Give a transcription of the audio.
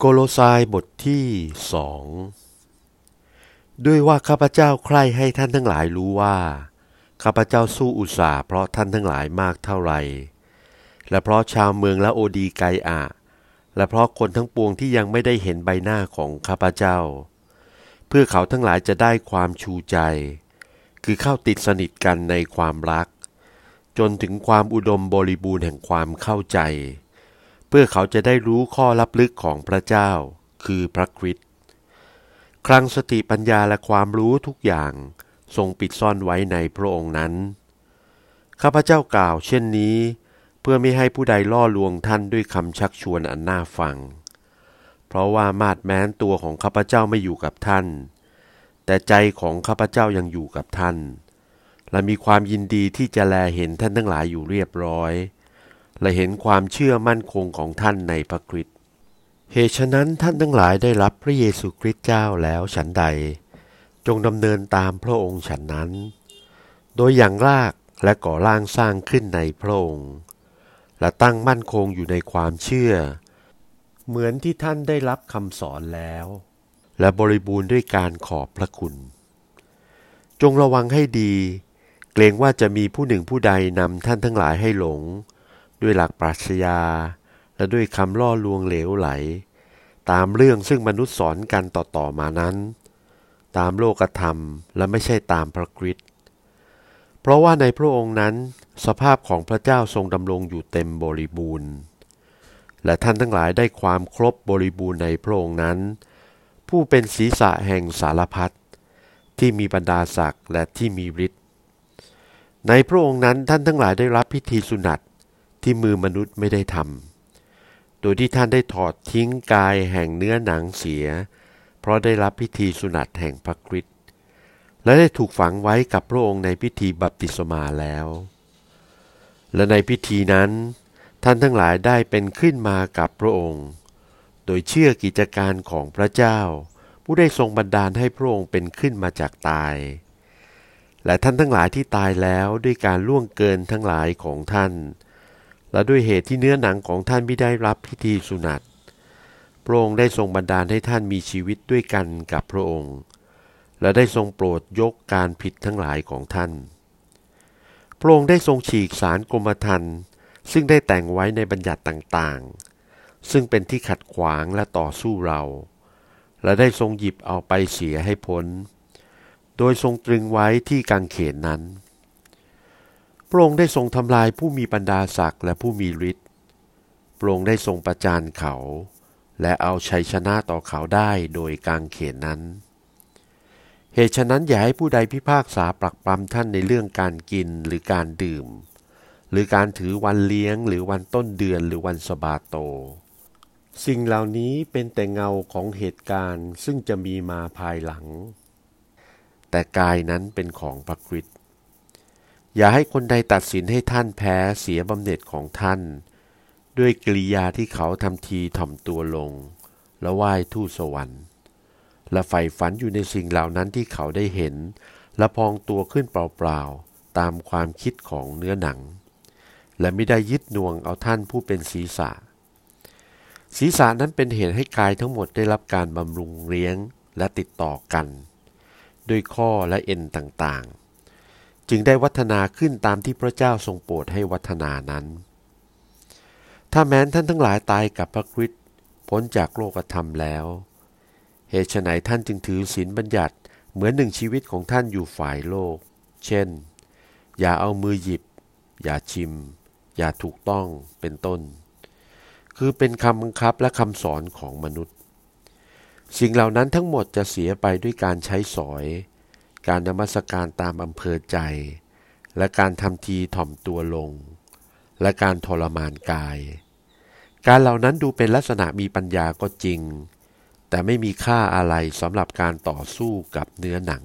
โกโลซายบทที่สองด้วยว่าข้าพเจ้าใคร่ให้ท่านทั้งหลายรู้ว่า ข้าพเจ้าสู้อุตสาห์เพราะท่านทั้งหลายมากเท่าไร และเพราะชาวเมืองและโอดีไกอะ และเพราะคนทั้งปวงที่ยังไม่ได้เห็นใบหน้าของข้าพเจ้า เพื่อเขาทั้งหลายจะได้ความชูใจ คือเข้าติดสนิทกันในความรัก จนถึงความอุดมบริบูรณ์แห่งความเข้าใจ เพื่อเขาจะได้รู้ข้อลับลึกของพระเจ้า คือพระคริสต์คลังสติปัญญาและความรู้ทุกอย่างทรงปิดซ่อนไว้ในพระองค์นั้น ข้าพเจ้ากล่าวเช่นนี้ เพื่อไม่ให้ผู้ใดล่อลวงท่านด้วยคำชักชวนอันน่าฟัง เพราะว่ามาดแม้นตัวของข้าพเจ้าไม่อยู่กับท่าน แต่ใจของข้าพเจ้ายังอยู่กับท่าน และมีความยินดีที่จะแลเห็นท่านทั้งหลายอยู่เรียบร้อย และเห็นความเชื่อมั่นคงของท่านในพระคริสต์เหตุฉะนั้นท่านทั้งหลายได้รับพระเยซูคริสต์เจ้าแล้วฉันใด จงดำเนินตามพระองค์ฉันนั้น โดยอย่างรากและก่อร่างสร้างขึ้นในพระองค์ และตั้งมั่นคงอยู่ในความเชื่อ เหมือนที่ท่านได้รับคำสอนแล้ว และบริบูรณ์ด้วยการขอบพระคุณ จงระวังให้ดี เกรงว่าจะมีผู้หนึ่งผู้ใดนำท่านทั้งหลายให้หลง ด้วยหลักปรัชญา และด้วยคำล่อลวงเหลวไหล ตามเรื่องซึ่งมนุษย์สอนกันต่อๆมานั้น ตามโลกธรรมและไม่ใช่ตามพระคริสต์เพราะว่าในพระองค์นั้น สภาพของพระเจ้าทรงดำรงอยู่เต็มบริบูรณ์ และท่านทั้งหลายได้ความครบบริบูรณ์ในพระองค์นั้น ผู้เป็นศีรษะแห่งสารพัดที่มีบรรดาศักดิ์และที่มีฤทธิ์ในพระองค์นั้นท่านทั้งหลายได้รับพิธีสุนัต ที่มือมนุษย์ไม่ได้ทำ โดยที่ท่านได้ถอดทิ้งกายแห่งเนื้อหนังเสีย เพราะได้รับพิธีสุนัตแห่งพระคริสต์ และได้ถูกฝังไว้กับพระองค์ในพิธีบัพติศมาแล้ว และในพิธีนั้น ท่านทั้งหลายได้เป็นขึ้นมากับพระองค์ โดยเชื่อกิจการของพระเจ้า ผู้ได้ทรงบันดาลให้พระองค์เป็นขึ้นมาจากตายและท่านทั้งหลายที่ตายแล้วด้วยการล่วงเกินทั้งหลายของท่าน และด้วยเหตุที่เนื้อหนังของท่านไม่ได้รับพิธีสุนัตพระองค์ได้ทรงบันดาลให้ท่านมีชีวิตด้วยกันกับพระองค์ และได้ทรงโปรดยกการผิดทั้งหลายของท่าน พระองค์ได้ทรงฉีกสารกรมธรรม์ซึ่งได้แต่งไว้ในบัญญัติต่างๆ ซึ่งเป็นที่ขัดขวางและต่อสู้เรา และได้ทรงหยิบเอาไปเสียให้พ้น โดยทรงตรึงไว้ที่กางเขนนั้น พระองค์ได้ทรงทำลายผู้มีบรรดาศักดิ์และผู้มีฤทธิ์ พระองค์ได้ทรงประจานเขา และเอาชัยชนะต่อเขาได้โดยกางเขนนั้น เหตุฉะนั้นอย่าให้ผู้ใดพิพากษาปรักปรำท่านในเรื่องการกินหรือการดื่ม หรือการถือวันเลี้ยงหรือวันต้นเดือนหรือวันสบาโต สิ่งเหล่านี้เป็นแต่เงาของเหตุการณ์ซึ่งจะมีมาภายหลัง แต่กายนั้นเป็นของพระคริสต์ อย่าให้คนใดตัดสินให้ท่านแพ้เสียบำเหน็จของท่าน ด้วยกิริยาที่เขาทำทีถ่อมตัวลง และไหว้ทูตสวรรค์ และใฝ่ฝันอยู่ในสิ่งเหล่านั้นที่เขาได้เห็น และพองตัวขึ้นเปล่าๆ ตามความคิดของเนื้อหนัง และไม่ได้ยึดน่วงเอาท่านผู้เป็นศีรษะ ศีรษะนั้นเป็นเหตุให้กายทั้งหมดได้รับการบำรุงเลี้ยงและติดต่อกัน ด้วยข้อและเอ็นต่างๆ จึงได้วัฒนาขึ้นตามที่พระเจ้าทรงโปรดให้วัฒนานั้น ถ้าแม้นท่านทั้งหลายตายกับพระคริสต์พ้นจากโลกธรรมแล้ว เหตุไฉนท่านจึงถือศีลบัญญัติเหมือนหนึ่งชีวิตของท่านอยู่ฝ่ายโลก เช่น อย่าเอามือหยิบ อย่าชิม อย่าถูกต้องเป็นต้น คือเป็นคำบังคับและคำสอนของมนุษย์ สิ่งเหล่านั้นทั้งหมดจะเสียไปด้วยการใช้สอย การนมัสการตามอำเภอใจ และการทำทีถ่อมตัวลง และการทรมานกาย การเหล่านั้นดูเป็นลักษณะมีปัญญาก็จริง แต่ไม่มีค่าอะไรสำหรับการต่อสู้กับเนื้อหนัง